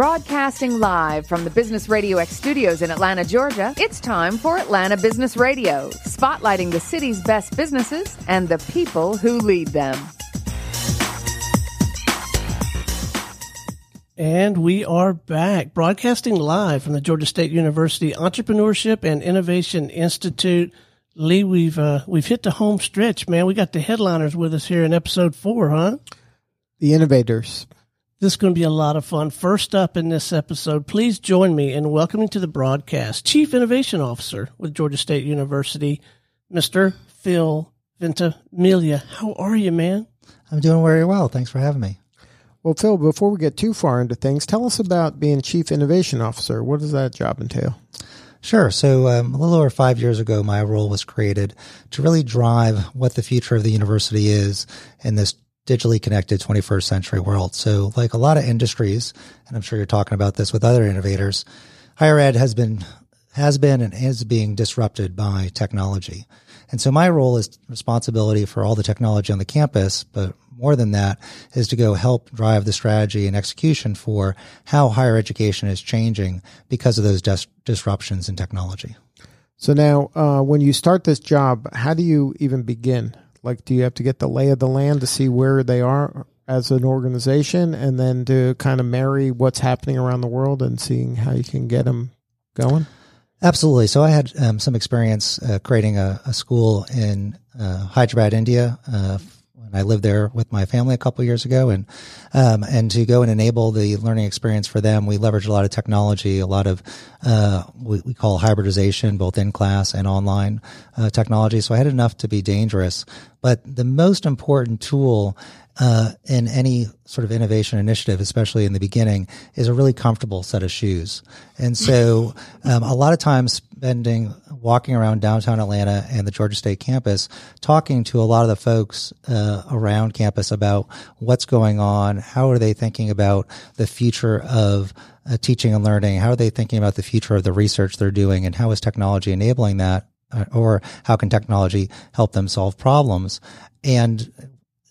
Broadcasting live from the Business Radio X studios in Atlanta, Georgia, it's time for Atlanta Business Radio, spotlighting the city's best businesses and the people who lead them. And we are back broadcasting live from the Georgia State University Entrepreneurship and Innovation Institute. Lee, we've uh, we've hit the home stretch, man. We got the headliners with us here in episode four, huh? The innovators. This is going to be a lot of fun. First up in this episode, please join me in welcoming to the broadcast Chief Innovation Officer with Georgia State University, Mr. Phil Ventimiglia. How are you, man? I'm doing very well. Thanks for having me. Well, Phil, before we get too far into things, tell us about being Chief Innovation Officer. What does that job entail? Sure. So, um, a little over five years ago, my role was created to really drive what the future of the university is in this digitally connected 21st century world. So like a lot of industries, and I'm sure you're talking about this with other innovators, higher ed has been, has been and is being disrupted by technology. And so my role is responsibility for all the technology on the campus, but more than that is to go help drive the strategy and execution for how higher education is changing because of those dis- disruptions in technology. So now, uh, when you start this job, how do you even begin? Like, do you have to get the lay of the land to see where they are as an organization, and then to kind of marry what's happening around the world and seeing how you can get them going? Absolutely. So I had um, some experience uh, creating a, a, school in uh, Hyderabad, India, uh, and I lived there with my family a couple years ago, and um, and to go and enable the learning experience for them, we leverage a lot of technology, a lot of uh, we, we, call hybridization, both in class and online uh, technology. So I had enough to be dangerous, but the most important tool uh, in any sort of innovation initiative, especially in the beginning, is a really comfortable set of shoes. And so, um, a lot of times spending walking around downtown Atlanta and the Georgia State campus, talking to a lot of the folks uh, around campus about what's going on, how are they thinking about the future of uh, teaching and learning, how are they thinking about the future of the research they're doing, and how is technology enabling that, uh, or how can technology help them solve problems? And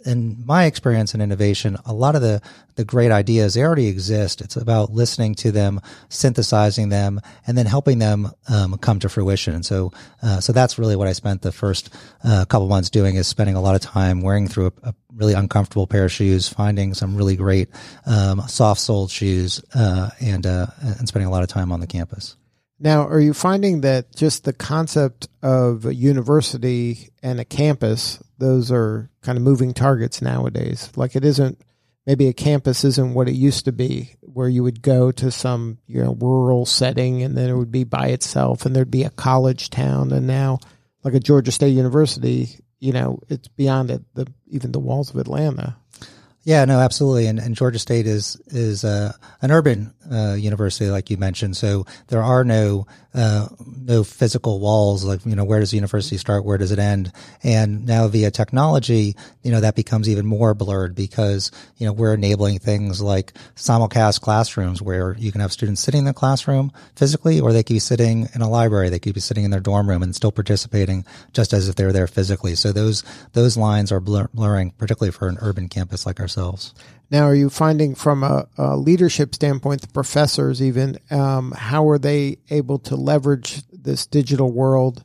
in my experience in innovation, a lot of the, the great ideas, they already exist. It's about listening to them, synthesizing them, and then helping them um, come to fruition. And so, uh, so that's really what I spent the first uh, couple months doing is spending a lot of time wearing through a, a really uncomfortable pair of shoes, finding some really great um, soft-soled shoes, uh, and uh, and spending a lot of time on the campus. Now, are you finding that just the concept of a university and a campus, those are kind of moving targets nowadays? Like it isn't, maybe a campus isn't what it used to be, where you would go to some, you know, rural setting and then it would be by itself and there'd be a college town. And now, like a Georgia State University, you know, it's beyond it, the, even the walls of Atlanta. Yeah, no, absolutely. And, and Georgia State is is uh, an urban uh, university, like you mentioned. So there are no uh, no physical walls. Like you know, where does the university start? Where does it end? And now via technology, you know, that becomes even more blurred because you know we're enabling things like simulcast classrooms, where you can have students sitting in the classroom physically, or they could be sitting in a library. They could be sitting in their dorm room and still participating, just as if they were there physically. So those those lines are blur- blurring, particularly for an urban campus like ourselves. Now, are you finding from a, a leadership standpoint, the professors even, um, how are they able to leverage this digital world?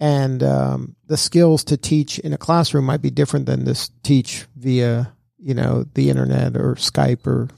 And um, the skills to teach in a classroom might be different than this teach via, you know, the internet or Skype or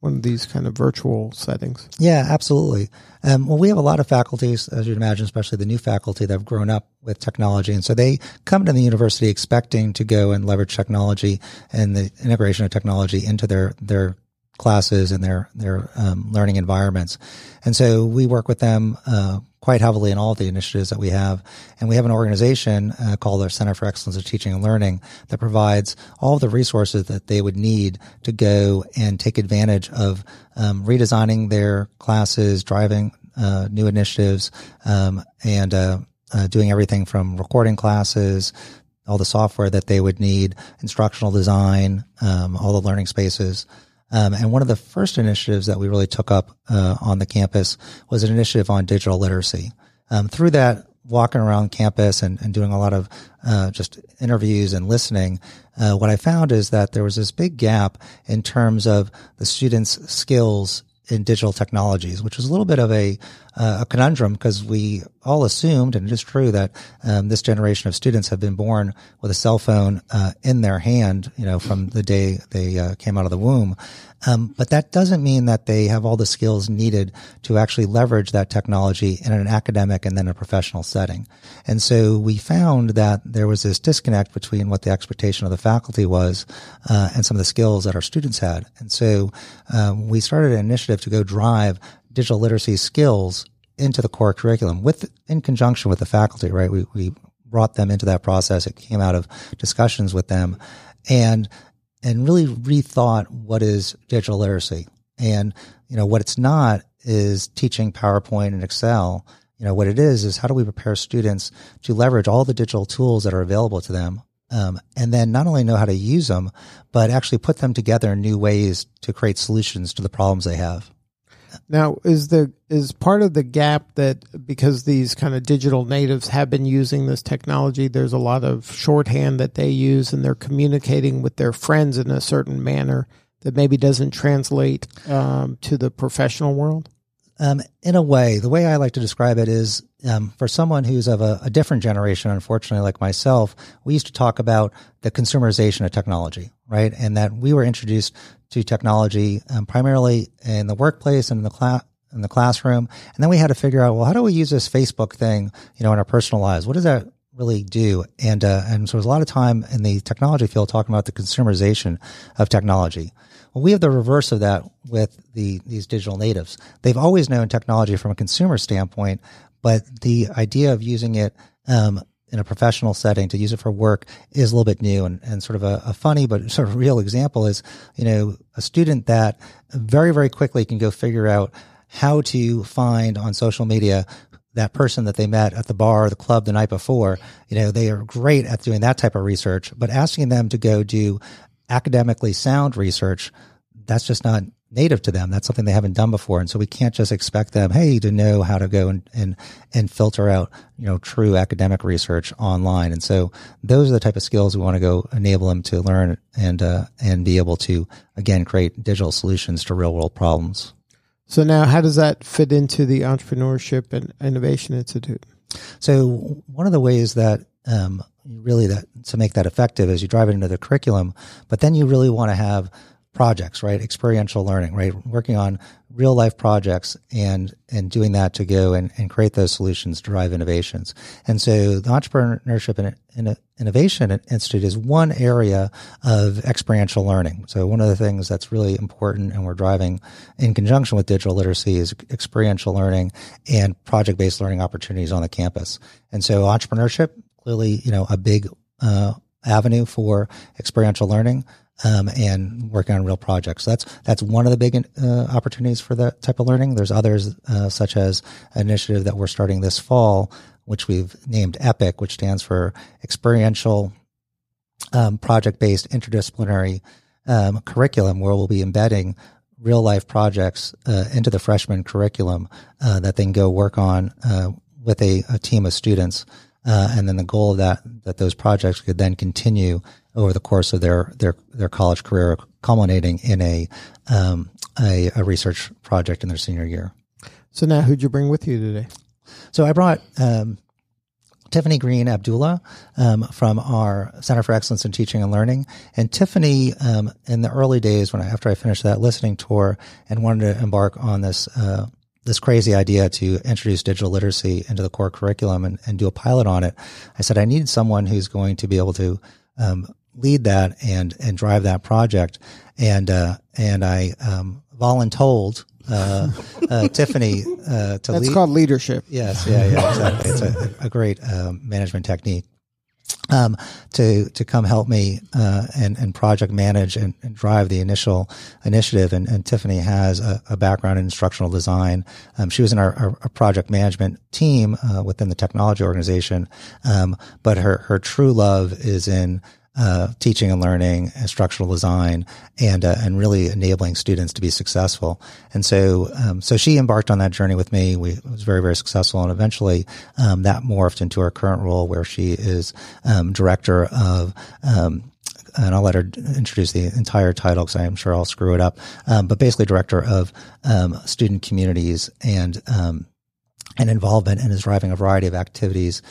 one of these kind of virtual settings. Yeah, absolutely. Um, well, we have a lot of faculties, as you'd imagine, especially the new faculty that have grown up with technology. And so they come to the university expecting to go and leverage technology and the integration of technology into their, their classes and their their um, learning environments. And so we work with them uh, quite heavily in all of the initiatives that we have. And we have an organization uh, called our Center for Excellence of Teaching and Learning that provides all the resources that they would need to go and take advantage of um, redesigning their classes, driving uh, new initiatives, um, and uh, uh, doing everything from recording classes all the software that they would need, instructional design, um, all the learning spaces. Um, and one of the first initiatives that we really took up uh, on the campus was an initiative on digital literacy. Um, through that, walking around campus and, and doing a lot of uh, just interviews and listening, uh, what I found is that there was this big gap in terms of the students' skills in digital technologies, which was a little bit of a, uh, a conundrum because we all assumed, and it is true that um, this generation of students have been born with a cell phone uh, in their hand, you know, from the day they uh, came out of the womb. Um, but that doesn't mean that they have all the skills needed to actually leverage that technology in an academic and then a professional setting. And so we found that there was this disconnect between what the expectation of the faculty was uh, and some of the skills that our students had. And so um, we started an initiative to go drive digital literacy skills into the core curriculum with in conjunction with the faculty. Right, we we brought them into that process. It came out of discussions with them, and and really rethought what is digital literacy. And, you know, what it's not is teaching PowerPoint and Excel. You know, what it is, is how do we prepare students to leverage all the digital tools that are available to them? Um, and then not only know how to use them, but actually put them together in new ways to create solutions to the problems they have. Now, is the is part of the gap that because these kind of digital natives have been using this technology, there's a lot of shorthand that they use, and they're communicating with their friends in a certain manner that maybe doesn't translate um, to the professional world. Um, in a way, the way I like to describe it is um, for someone who's of a, a, different generation, unfortunately, like myself, we used to talk about the consumerization of technology, right? And that we were introduced to technology um, primarily in the workplace and in the class in the classroom, and then we had to figure out, well, how do we use this Facebook thing, you know, in our personal lives? What does that really do? And uh, and so there's a lot of time in the technology field talking about the consumerization of technology. Well, we have the reverse of that with the these digital natives. They've always known technology from a consumer standpoint, but the idea of using it um, in a professional setting to use it for work is a little bit new and, and sort of a, a, funny but sort of real example is you know a student that very very quickly can go figure out how to find on social media that person that they met at the bar or the club the night before. You know they are great at doing that type of research but asking them to go do academically sound research that's just not native to them. That's something they haven't done before. And so we can't just expect them, hey, to know how to go and, and, and filter out, you know, true academic research online. And so those are the type of skills we want to go enable them to learn and, uh, and be able to, again, create digital solutions to real world problems. So now how does that fit into the Entrepreneurship and Innovation Institute? So one of the ways that, um, really that to make that effective is you drive it into the curriculum, but then you really want to have projects, right? Experiential learning, right? Working on real life projects and, and doing that to go and, and create those solutions, drive innovations. And so the Entrepreneurship and Innovation Institute is one area of experiential learning. So one of the things that's really important and we're driving in conjunction with digital literacy is experiential learning and project based learning opportunities on the campus. And so entrepreneurship, clearly, you know, a big, uh, avenue for experiential learning um, and working on real projects. So that's that's one of the big uh, opportunities for that type of learning. There's others uh, such as an initiative that we're starting this fall, which we've named EPIC, which stands for Experiential um, Project Based Interdisciplinary um, Curriculum, where we'll be embedding real life projects uh, into the freshman curriculum uh, that they can go work on uh, with a, a, team of students. Uh, and then the goal of that that those projects could then continue over the course of their their their college career, culminating in a um, a, a, research project in their senior year. So now, who'd you bring with you today? So I brought um, Tiffany Green Abdullah um, from our Center for Excellence in Teaching and Learning. And Tiffany, um, in the early days, when I, after I finished that listening tour and wanted to embark on this uh, this crazy idea to introduce digital literacy into the core curriculum and, and, do a pilot on it, I said I need someone who's going to be able to um, lead that and and drive that project. And uh, and I um, voluntold uh, uh, Tiffany uh, to That's lead. called leadership. Yes, yeah, yeah, exactly. it's a, a great um, management technique. Um, to to come help me uh, and and project manage and, and, drive the initial initiative. And, and Tiffany has a, a, background in instructional design. Um, she was in our, our, our project management team uh, within the technology organization, um, but her her true love is in uh, teaching and learning, and structural design, and uh, and really enabling students to be successful. And so, um, so she embarked on that journey with me. We was very very successful, and eventually um, that morphed into her current role, where she is um, director of. Um, and I'll let her introduce the entire title because I'm sure I'll screw it up. Um, but basically, director of um, student communities and um, and involvement, and is driving a variety of activities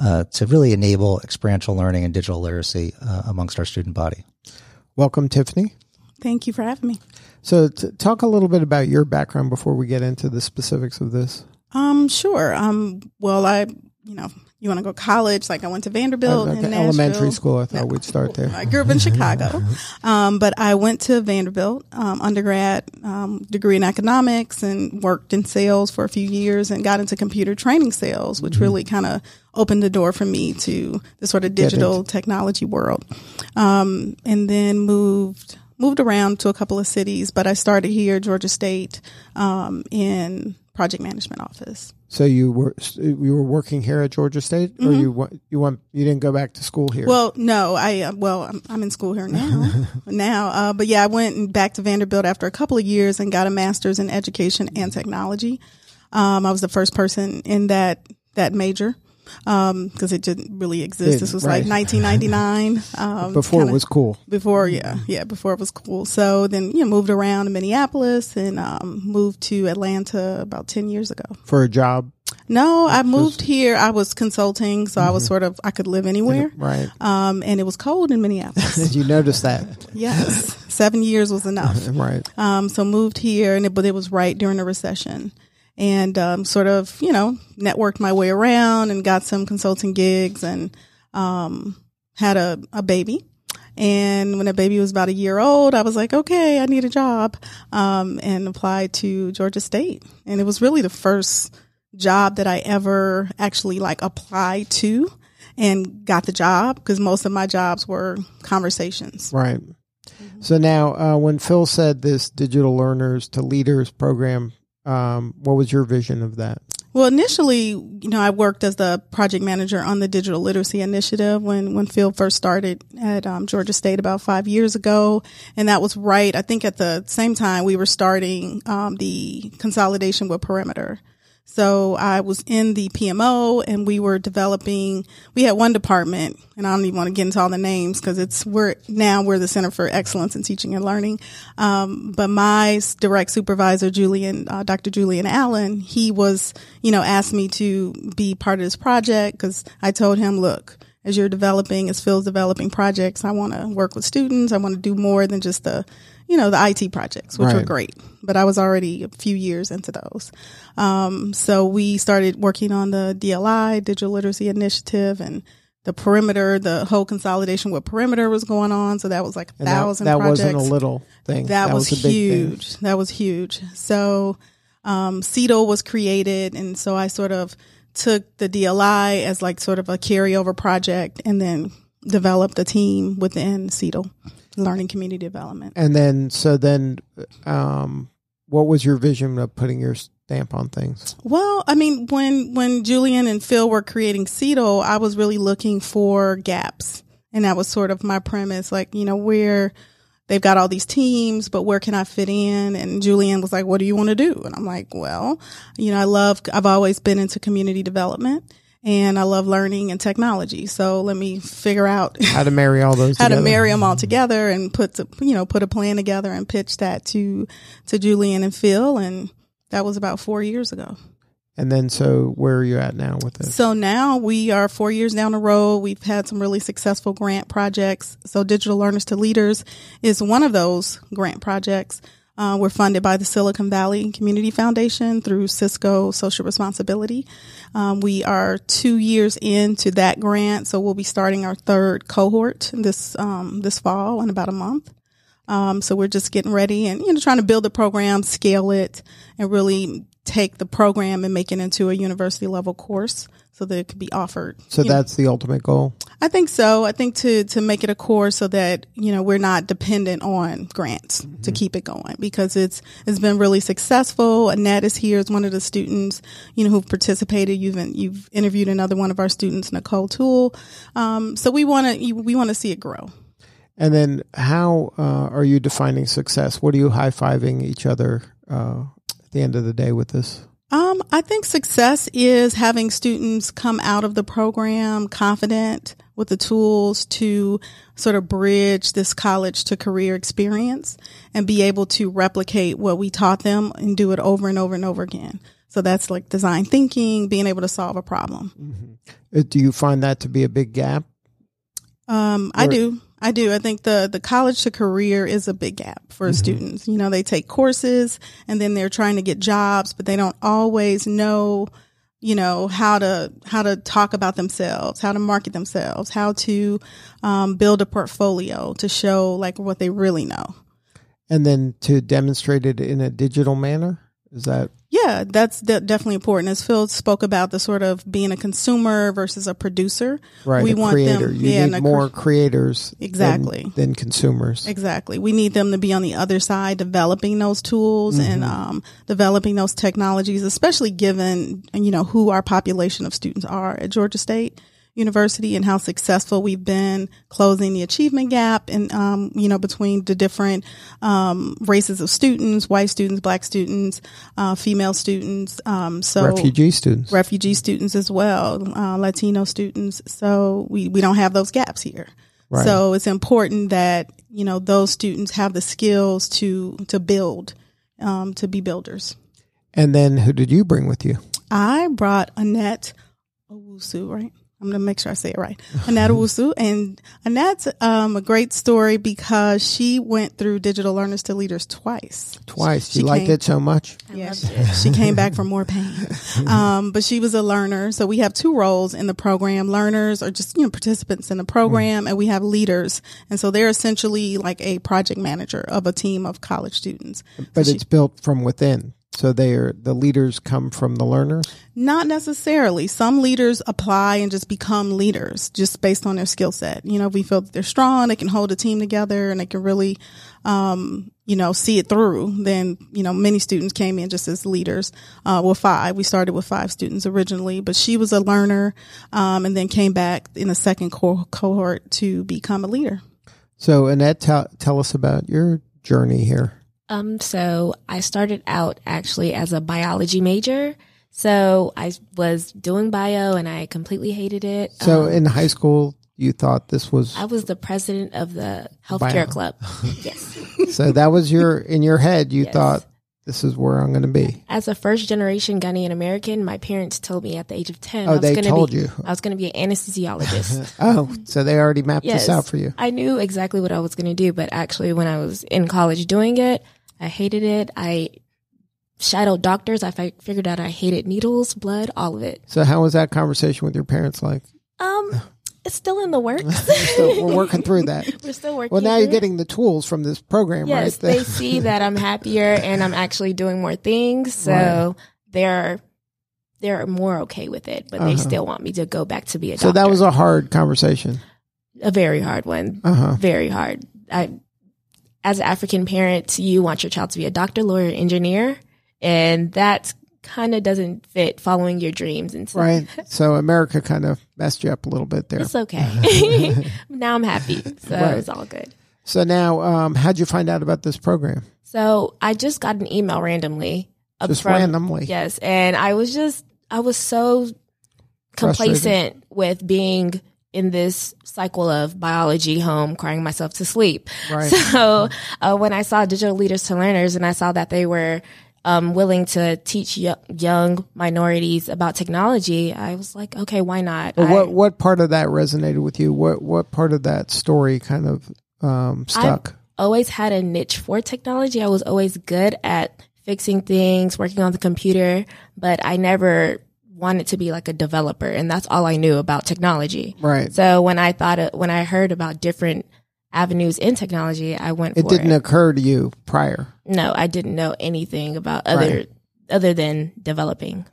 uh, to really enable experiential learning and digital literacy uh, amongst our student body. Welcome, Tiffany. Thank you for having me. So, t- talk a little bit about your background before we get into the specifics of this. Um, sure. Um, well, I, you know, you want to go college? Like I went to Vanderbilt in elementary school. I thought we'd start there. I grew up in Chicago, um, but I went to Vanderbilt um, undergrad um, degree in economics and worked in sales for a few years and got into computer training sales, which really kind of opened the door for me to the sort of digital technology world. Um, and then moved moved around to a couple of cities, but I started here, Georgia State, um, in project management office. So you were you were working here at Georgia State, or you wa- you want you didn't go back to school here? Mm-hmm. Well, no, I uh, well, I'm, I'm in school here now, now. Uh, but yeah, I went back to Vanderbilt after a couple of years and got a master's in education and technology. Um, I was the first person in that that major because it didn't really exist. Didn't, this was right. like 1999. Um, before kinda- it was cool. before yeah yeah before it was cool so then you know moved around to minneapolis and um, moved to atlanta about 10 years ago for a job, no i moved here i was consulting so i was sort of i could live anywhere right? um, and it was cold in minneapolis Did you notice that? yes seven years was enough Right. um, so moved here and it, but it was right during the recession and um, sort of you know networked my way around and got some consulting gigs and um, had a, a baby. And when the baby was about a year old i was like okay i need a job um, and applied to georgia state. And it was really the first job that i ever actually like applied to and got the job because most of my jobs were conversations. Right. So now, uh, when Phil said this digital learners to leaders program, um, what was your vision of that? Well, initially, you know, I worked as the project manager on the digital literacy initiative when, when Phil first started at um, Georgia State about five years ago. And that was right. I think at the same time we were starting um, the consolidation with Perimeter. So I was in the PMO and we were developing, we had one department and I don't even want to get into all the names because it's, we're now we're the Center for Excellence in Teaching and Learning. Um, but my direct supervisor, Julian, uh, Dr. Julian Allen, he was, you know, asked me to be part of this project because I told him, look, as you're developing, as Phil's developing projects, I want to work with students. I want to do more than just the, you know, the IT projects, which were great. But I was already a few years into those. Um, so we started working on the DLI, Digital Literacy Initiative, and the perimeter, the whole consolidation with perimeter was going on. So that was like a And that, thousand that projects. wasn't a little thing. That, was, a big thing. huge. That was huge. So, um, was created. And so I sort of took the DLI as like sort of a carryover project and then developed a team within CETO, Learning Community Development. And then, so then, um, what was your vision of putting your stamp on things? Well, I mean, when when Julian and Phil were creating CETO, I was really looking for gaps, and that was sort of my premise. Like, you know, where they've got all these teams, but where can I fit in? And Julian was like, "What do you want to do?" And I'm like, "Well, you know, I love. I've always been into community development." And I love learning and technology. So let me figure out How to marry all those how together? to marry them all mm-hmm. together and put to, you know put a plan together and pitch that to to Julian and Phil and that was about 4 years ago. And then, so where are you at now with this? So now we are 4 years down the road. We've had some really successful grant projects. So Digital Learners to Leaders is one of those grant projects. Uh, we're funded by the Silicon Valley Community Foundation through Cisco Social Responsibility. Um, we are two years into that grant, so we'll be starting our third cohort this um, this fall in about a month. Um, so we're just getting ready and you know trying to build the program, scale it, and really take the program and make it into a university level course so that it could be offered. so you know. that's the ultimate goal. I think so. I think to to make it a core so that you know we're not dependent on grants to keep it going because it's it's been really successful. Annette is here as one of the students you know who've participated. You've you've interviewed another one of our students, Nicole Toole. Um, so we want to we want to see it grow. And then, how uh, are you defining success? What are you high fiving each other uh, at the end of the day with this? Um, I think success is having students come out of the program confident with the tools to sort of bridge this college to career experience and be able to replicate what we taught them and do it over and over and over again. So that's like design thinking, being able to solve a problem. Uh, Do you find that to be a big gap? Um, I do. I do. I think the, the college to career is a big gap for students. You know, they take courses and then they're trying to get jobs, but they don't always know, you know, how to, how to talk about themselves, how to market themselves, how to, um, build a portfolio to show like what they really know. And then to demonstrate it in a digital manner? Is that Yeah, that's de- definitely important. As Phil spoke about the sort of being a consumer versus a producer. right? We a want creator. them, you yeah, need more cre- creators Exactly. than, consumers. Exactly. We need them to be on the other side developing those tools and um, developing those technologies, especially given, you know, who our population of students are at Georgia State University and how successful we've been closing the achievement gap and, um, you know, between the different um, races of students, white students, black students, uh, female students. Um, so Refugee students. refugee students as well, uh, Latino students. So we, we don't have those gaps here. Right. So it's important that, you know, those students have the skills to, to build, um, to be builders. and then who did you bring with you? I brought Annette Owusu, right? I'm going to make sure I say it right. Annette Owusu. And Annette's um, a great story because she went through Digital Learners to Leaders twice. Twice. She you liked came- it so much? Yeah, she, she came back for more pain. Um, but she was a learner. So we have two roles in the program. Learners are just, you know, participants in the program and we have leaders. And so they're essentially like a project manager of a team of college students. But she- it's built from within. So they are the leaders come from the learners. Not necessarily. Some leaders apply and just become leaders just based on their skill set. You know, we feel that they're strong, they can hold a team together and they can really, um, you know, see it through. Then, you know, many students came in just as leaders, uh, with five. We started with five students originally, but she was a learner, um, and then came back in the second co- cohort to become a leader. So Annette, tell tell us about your journey here. Um, so I started out actually as a biology major. So I was doing bio and I completely hated it. So Um, in high school, you thought this was I was the president of the Bio. healthcare club. yes. so that was your in your head. You Yes. thought this is where I'm going to be. As a first generation Ghanaian American, my parents told me at the age of 10 Oh, I was they going told to be you. I was going to be an anesthesiologist. Oh, so they already mapped yes. this out for you. I knew exactly what I was going to do, but actually when I was in college doing it, I hated it. I shadowed doctors. I fi- figured out I hated needles, blood, all of it. So how was that conversation with your parents like? Um, it's still in the works. So we're working through that. We're still working. Well, now you're getting the tools from this program, Yes, right? they see that I'm happier and I'm actually doing more things, so they're they're more okay with it. But they Uh-huh. still want me to go back to be a doctor. so doctor. that was a hard conversation. a very hard one. Uh huh. Very hard. I, as an African parent, you want your child to be a doctor, lawyer, engineer, and that kind of doesn't fit following your dreams. And so Right. So America kind of messed you up a little bit there. it's okay. now I'm happy, so Right. it's all good. So now, um, how'd you find out about this program? So I just got an email randomly. Just from- randomly. Yes, and I was just I was so complacent with being in this cycle of biology home crying myself to sleep. Right. So uh, when I saw digital leaders to learners and I saw that they were um, willing to teach y- young minorities about technology, I was like, okay, why not? But I- what what part of that resonated with you? What what part of that story kind of um, stuck? always had a niche for technology. I was always good at fixing things, working on the computer, but I never wanted to be like a developer, and that's all I knew about technology. right. So when I thought it, when I heard about different avenues in technology, I went It didn't it. occur to you prior, No, I didn't know anything about other Right. other than developing.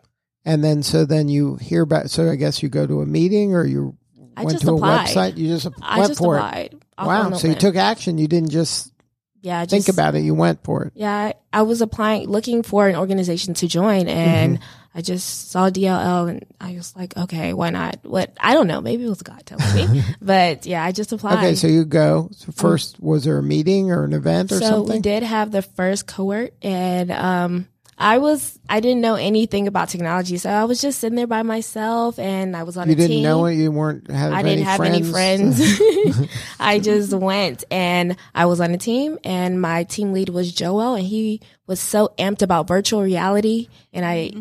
and then so then you hear about. So I guess you go to a meeting or you I went to applied. a website. You just I went just for it. applied. off Wow. So you took action. You didn't just yeah, I think about it. You went for it. Yeah, I, I was applying, looking for an organization to join, and Mm-hmm. I just saw DLL, and I was like, okay, why not? What I don't know, maybe it was God telling me, but yeah, I just applied. Okay. So you go. So first, was there a meeting or an event or so something? So we did have the first cohort, and um, I was I didn't know anything about technology, so I was just sitting there by myself, and I was on a team. You a didn't team. know it. You weren't. Have I didn't have any friends. I just went and I was on a team and my team lead was Joel and he was so amped about virtual reality and I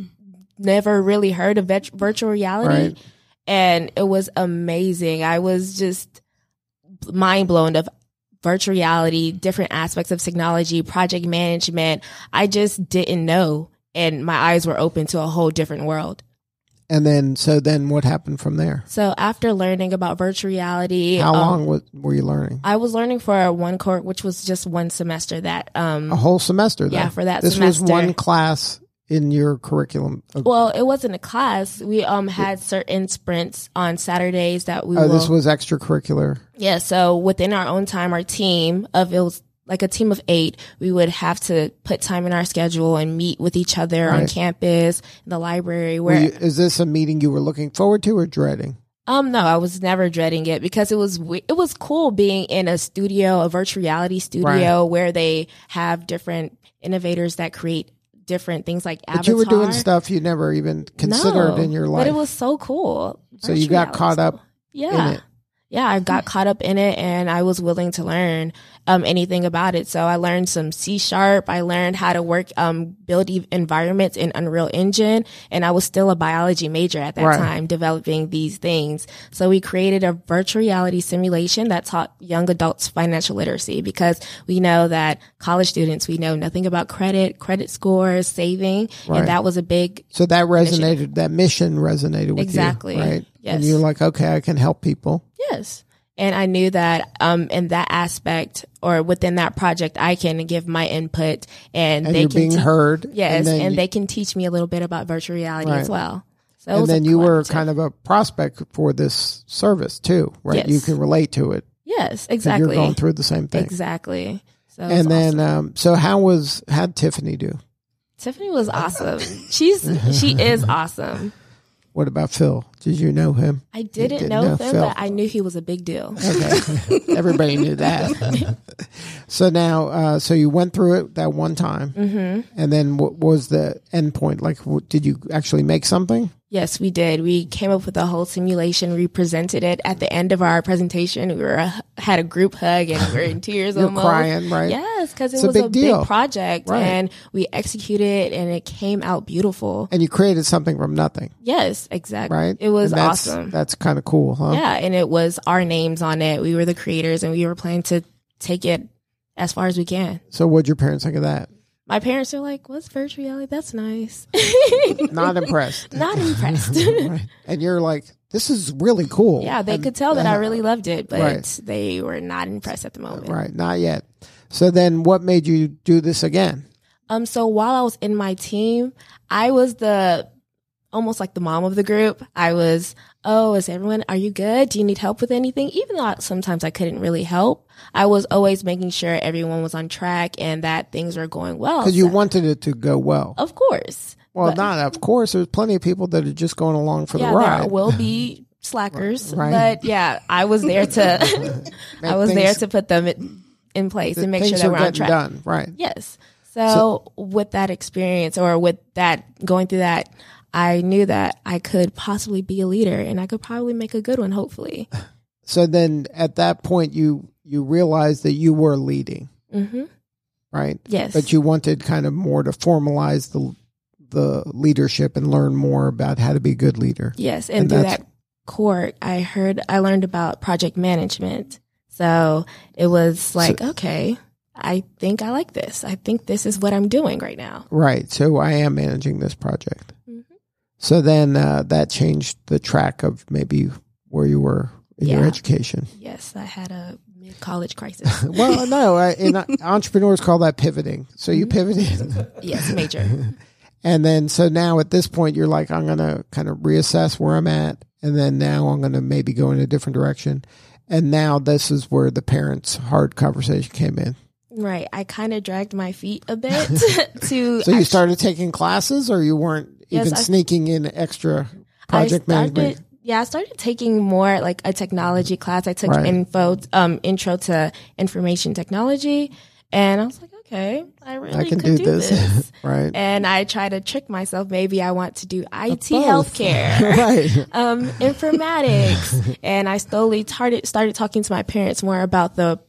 never really heard of vet- virtual reality Right. and it was amazing. I was just mind blown of virtual reality, different aspects of technology, project management. I just didn't know and my eyes were open to a whole different world. and then, so then, what happened from there? So after learning about virtual reality, How um, long was, were you learning? I was learning for one course, which was just one semester. That um, A whole semester. Then. Yeah, for that This was one class in your curriculum. Oh, well, it wasn't a class. We um had certain sprints on Saturdays that we. oh, will, this was extracurricular. yeah. So within our own time, our team of it was like a team of eight. We would have to put time in our schedule and meet with each other on campus, in the library. Where you, is this a meeting you were looking forward to or dreading? Um, no, I was never dreading it because it was we- it was cool being in a studio, a virtual reality studio where they have different innovators that create different things like But you were doing stuff you never even considered No, in your life. but it was so cool. so you got caught up. Yeah, in it. Yeah, I got caught up in it and I was willing to learn um, anything about it. So I learned some C sharp. I learned how to work, um, build e- environments in Unreal Engine. And I was still a biology major at that Right. time developing these things. So we created a virtual reality simulation that taught young adults financial literacy because we know that college students, we know nothing about credit, credit scores, saving. Right. And that was a big So that resonated, that mission resonated with Exactly. you, right? And you're like, okay, I can help people. Yes. And I knew that um in that aspect or within that project I can give my input and, And they can being te- heard. Yes, and, then you- they can teach me a little bit about virtual reality as well. So and then you were kind of a prospect for this service too, right? Yes. You can relate to it. Yes, exactly. You're going through the same thing. Exactly. So And then, awesome. um, so how was, how'd Tiffany do? Tiffany was awesome. She's she is awesome. What about Phil? Did you know him? I didn't, didn't know, know him, Phil. but I knew he was a big deal. Okay. Everybody knew that. so now, uh, so you went through it that one time. Mm-hmm. And then what was the end point? Like, w- did you actually make something? Yes, we did. We came up with a whole simulation. We presented it at the end of our presentation. We were uh, had a group hug and we were in tears. You're almost. crying, right? Yes, because it It's a was big a big project, Right. and we executed, and it came out beautiful. And you created something from nothing, Yes, exactly. right? It was that's, awesome. That's kind of cool, huh? Yeah, and it was our names on it. We were the creators, and we were planning to take it as far as we can. So what'd your parents think of that? My parents are like, "What's virtual reality? That's nice." Not impressed. Not impressed. right. And you're like, this is really cool. yeah, they And- could tell that I really loved it, but Right. they were not impressed at the moment. Right. Not yet. So then what made you do this again? Um, so while I was in my team, I was the almost like the mom of the group. I was, oh, is everyone, are you good? Do you need help with anything? Even though sometimes I couldn't really help, I was always making sure everyone was on track and that things were going well. Because you So- wanted it to go well. of course. Well, But- not of course. There's plenty of people that are just going along for yeah, the ride. there will be slackers, Right. but yeah, I was there to, I was there to put them in, in place and make sure that we're on track. done. Right. Yes. So, with that experience or with that going through that, I knew that I could possibly be a leader and I could probably make a good one, hopefully. So then at that point you you realized that you were leading, hmm right? Yes. But you wanted kind of more to formalize the the leadership and learn more about how to be a good leader. yes. And, and through that court, I heard, I learned about project management. So it was like, okay, I think I like this. I think this is what I'm doing right now. Right. So I am managing this project. So then uh, that changed the track of maybe where you were in your education. Yes. I had a mid college crisis. well, no, I, in, entrepreneurs call that pivoting. So Mm-hmm. you pivoted. yes. Major. And then, so now at this point, you're like, I'm going to kind of reassess where I'm at. And then now I'm going to maybe go in a different direction. And now this is where the parents' hard conversation came in. Right. I kind of dragged my feet a bit to. So you act- started taking classes or you weren't even sneaking in extra project I started, management? Yeah, I started taking more like a technology class. I took Right. info, um, intro to information technology. And I was like, okay, I really I can could do this. this. right. and I try to trick myself. Maybe I want to do IT healthcare. right. um, informatics. and I slowly started started talking to my parents more about the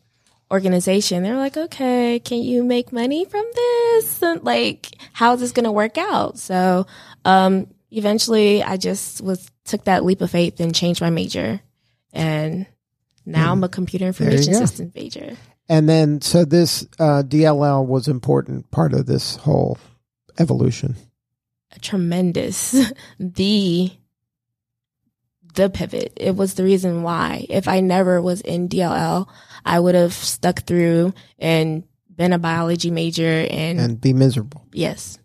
organization. They're like, okay, can you make money from this? And like, how is this going to work out? So, um, eventually I just was, took that leap of faith and changed my major. And now I'm a computer information systems major. And then, so this uh, DLL was important part of this whole evolution. A tremendous. the the pivot. It was the reason why. If I never was in DLL, I would have stuck through and been a biology major and, and be miserable. yes.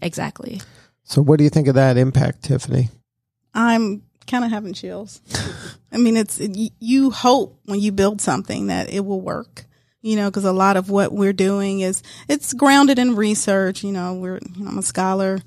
Exactly. So, what do you think of that impact, Tiffany? I'm kind of having chills. I mean, it's y- you hope when you build something that it will work. You know, because a lot of what we're doing is it's grounded in research. You know, we're you know, I'm a scholar,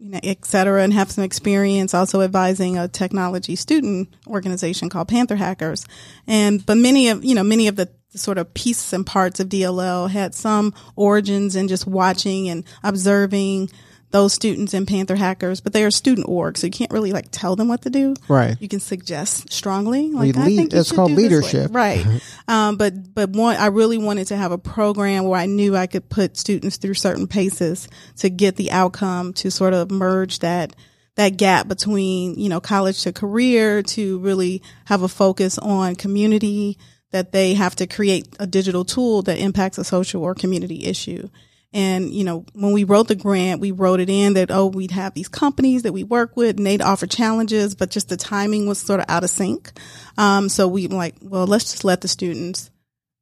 you know, et cetera, and have some experience also advising a technology student organization called Panther Hackers. And but many of you know many of the sort of pieces and parts of DLL had some origins in just watching and observing those students in Panther Hackers, but they are student org, so you can't really like tell them what to do. Right. You can suggest strongly, like I think it's called do this way. leadership. right? um, but but one, I really wanted to have a program where I knew I could put students through certain paces to get the outcome to sort of merge that that gap between you know college to career to really have a focus on community that they have to create a digital tool that impacts a social or community issue. And, you know, when we wrote the grant, we wrote it in that, oh, we'd have these companies that we work with and they'd offer challenges, but just the timing was sort of out of sync. Um, so we like, well, let's just let the students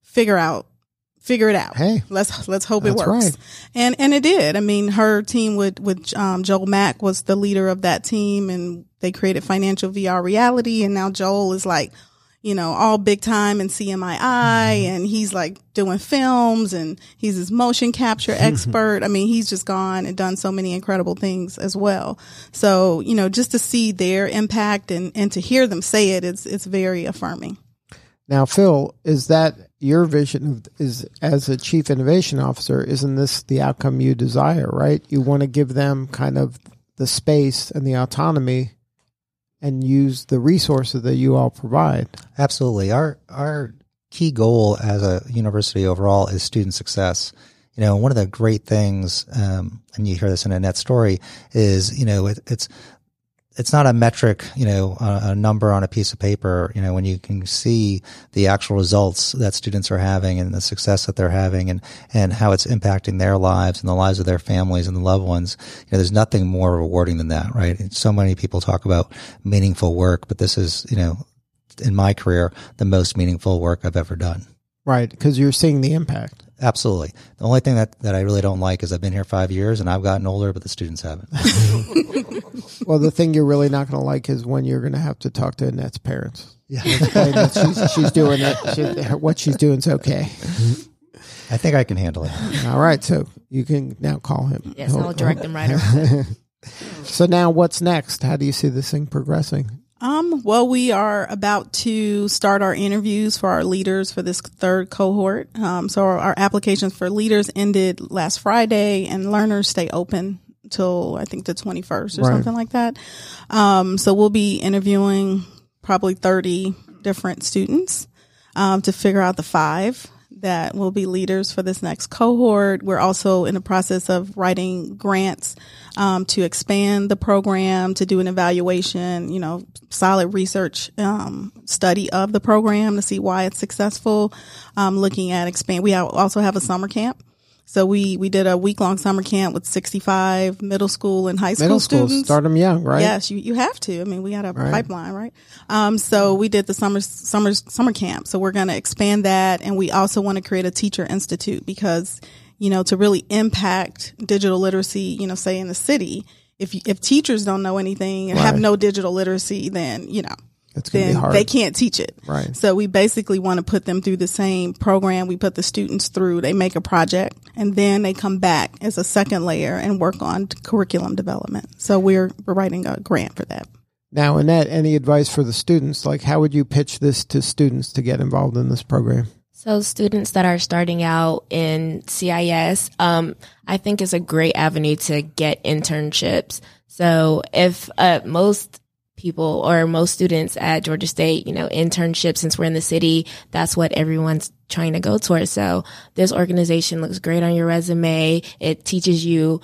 figure out, figure it out. Hey. let's, let's hope it works. right. And, and it did. I mean, her team with, with, um, Joel Mack was the leader of that team and they created financial VR reality. And now Joel is like, you know, all big time in CMII mm-hmm. and he's like doing films and he's his motion capture mm-hmm. expert. I mean, he's just gone and done so many incredible things as well. So, you know, just to see their impact and, and to hear them say it, it's, it's very affirming. Now, Phil, is that your vision of is as a chief innovation officer? Isn't this the outcome you desire? Right? You want to give them kind of the space and the autonomy, and use the resources that you all provide. Absolutely. Our our key goal as a university overall is student success. You know, one of the great things, um, and you hear this in Annette's story, is you know it, it's it's not a metric, you know, a, a number on a piece of paper. You know, when you can see the actual results that students are having and the success that they're having, and and how it's impacting their lives and the lives of their families and the loved ones. You know, there's nothing more rewarding than that, right? And so many people talk about meaningful work, but this is, you know, in my career, the most meaningful work I've ever done. Right, because you're seeing the impact. Absolutely. The only thing that, that I really don't like is I've been here five years and I've gotten older, but the students haven't. Well, the thing you're really not going to like is when you're going to have to talk to Annette's parents. Yeah. She's, she's doing it. She, what she's doing is okay. I think I can handle it. All right, so you can now call him. Yes, I'll direct them right over. So now, what's next? How do you see this thing progressing? Um, well, we are about to start our interviews for our leaders for this third cohort. Um, so our, our applications for leaders ended last Friday and learners stay open till I think the 21st or Right. something like that. Um, so we'll be interviewing probably 30 different students, um, to figure out the five that will be leaders for this next cohort. We're also in the process of writing grants um, to expand the program, to do an evaluation, you know, solid research um, study of the program to see why it's successful. Um, looking at expand. We also have a summer camp. So we, we did a week long summer camp with 65 middle school and high school Middle school, students. start them young, right? Yes, you, you have to. I mean, we got a Right. pipeline, right? Um, so we did the summer, summer, summer camp. So we're going to expand that. And we also want to create a teacher institute because, you know, to really impact digital literacy, you know, say in the city, if, if teachers don't know anything and have no digital literacy, then, you know, It's going be then hard. they can't teach it. Right. So we basically want to put them through the same program we put the students through. They make a project and then they come back as a second layer and work on curriculum development. So we're, we're writing a grant for that. Now, Annette, any advice for the students? Like, how would you pitch this to students to get involved in this program? So students that are starting out in CIS, um, I think is a great avenue to get internships. So if uh, most people or most students at Georgia State, you know, internships since we're in the city, that's what everyone's trying to go towards. So this organization looks great on your resume. It teaches you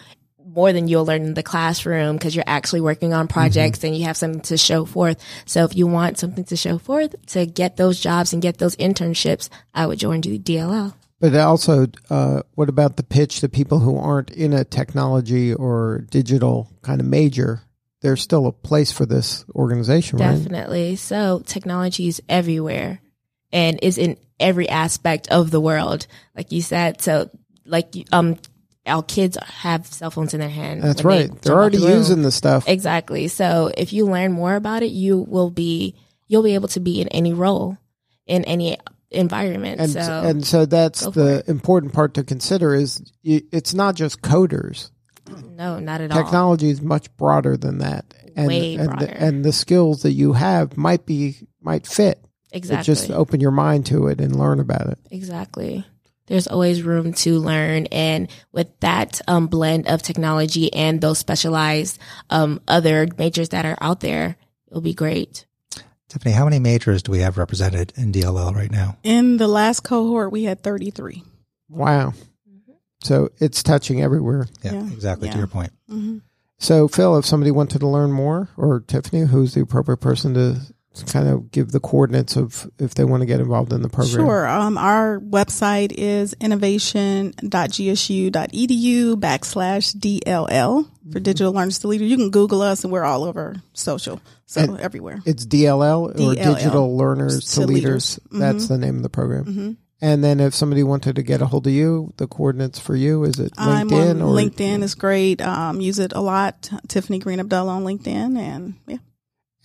more than you'll learn in the classroom because you're actually working on projects and you have something to show forth. So if you want something to show forth to get those jobs and get those internships, I would join the DLL. But also, uh, what about the pitch to people who aren't in a technology or digital kind of major? There's still a place for this organization, right? Definitely. So technology is everywhere and is in every aspect of the world. Like you said, so like um our kids have cell phones in their hand. That's when they right. They're already the using the stuff. Exactly. So if you learn more about it, you will be you'll be able to be in any role in any environment. and so and so that's the it. important part to consider is it's not just coders. no, not at all. Technology is much broader than that, and Way and broader. the, and the skills that you have might be might fit. But Exactly. just open your mind to it and learn about it. Exactly. There's always room to learn. And with that um, blend of technology and those specialized um, other majors that are out there, it'll be great. Tiffany, how many majors do we have represented in DLL right now? In the last cohort, we had 33. Wow. So it's touching everywhere. Yeah, Yeah. exactly to your point. hmm So Phil, if somebody wanted to learn more, or Tiffany, who's the appropriate person to kind of give the coordinates of if they want to get involved in the program? Sure. Um, our website is innovation.gsu.edu backslash DLL for digital learners to leader. You can Google us and we're all over social. So And- everywhere. It's DLL or DLL. Digital Learners to, To Leaders. Leaders. That's Mhm. the name of the program. hmm And then if somebody wanted to get a hold of you, the coordinates for you is it I'm LinkedIn on or LinkedIn is great. Um, use it a lot. Tiffany Green Abdullah on LinkedIn and yeah.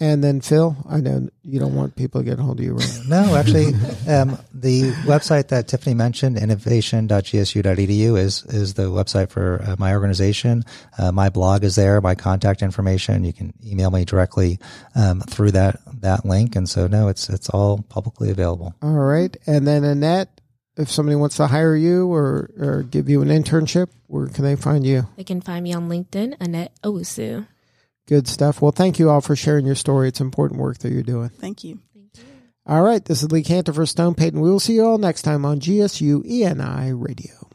And then Phil, I know you don't want people to get a hold of you, right? No, actually, um, the website that Tiffany mentioned, innovation.gsu.edu, is is the website for uh, my organization. Uh, my blog is there. My contact information. You can email me directly um, through that that link. And so, no, it's it's all publicly available. All right. And then Annette, if somebody wants to hire you or, or give you an internship, where can they find you? They can find me on LinkedIn, Annette Owusu. Good stuff. Well, thank you all for sharing your story. It's important work that you're doing. Thank you. Thank you. All right. This is Lee Kantor for Stone Payton. We will see you all next time on GSU ENI Radio.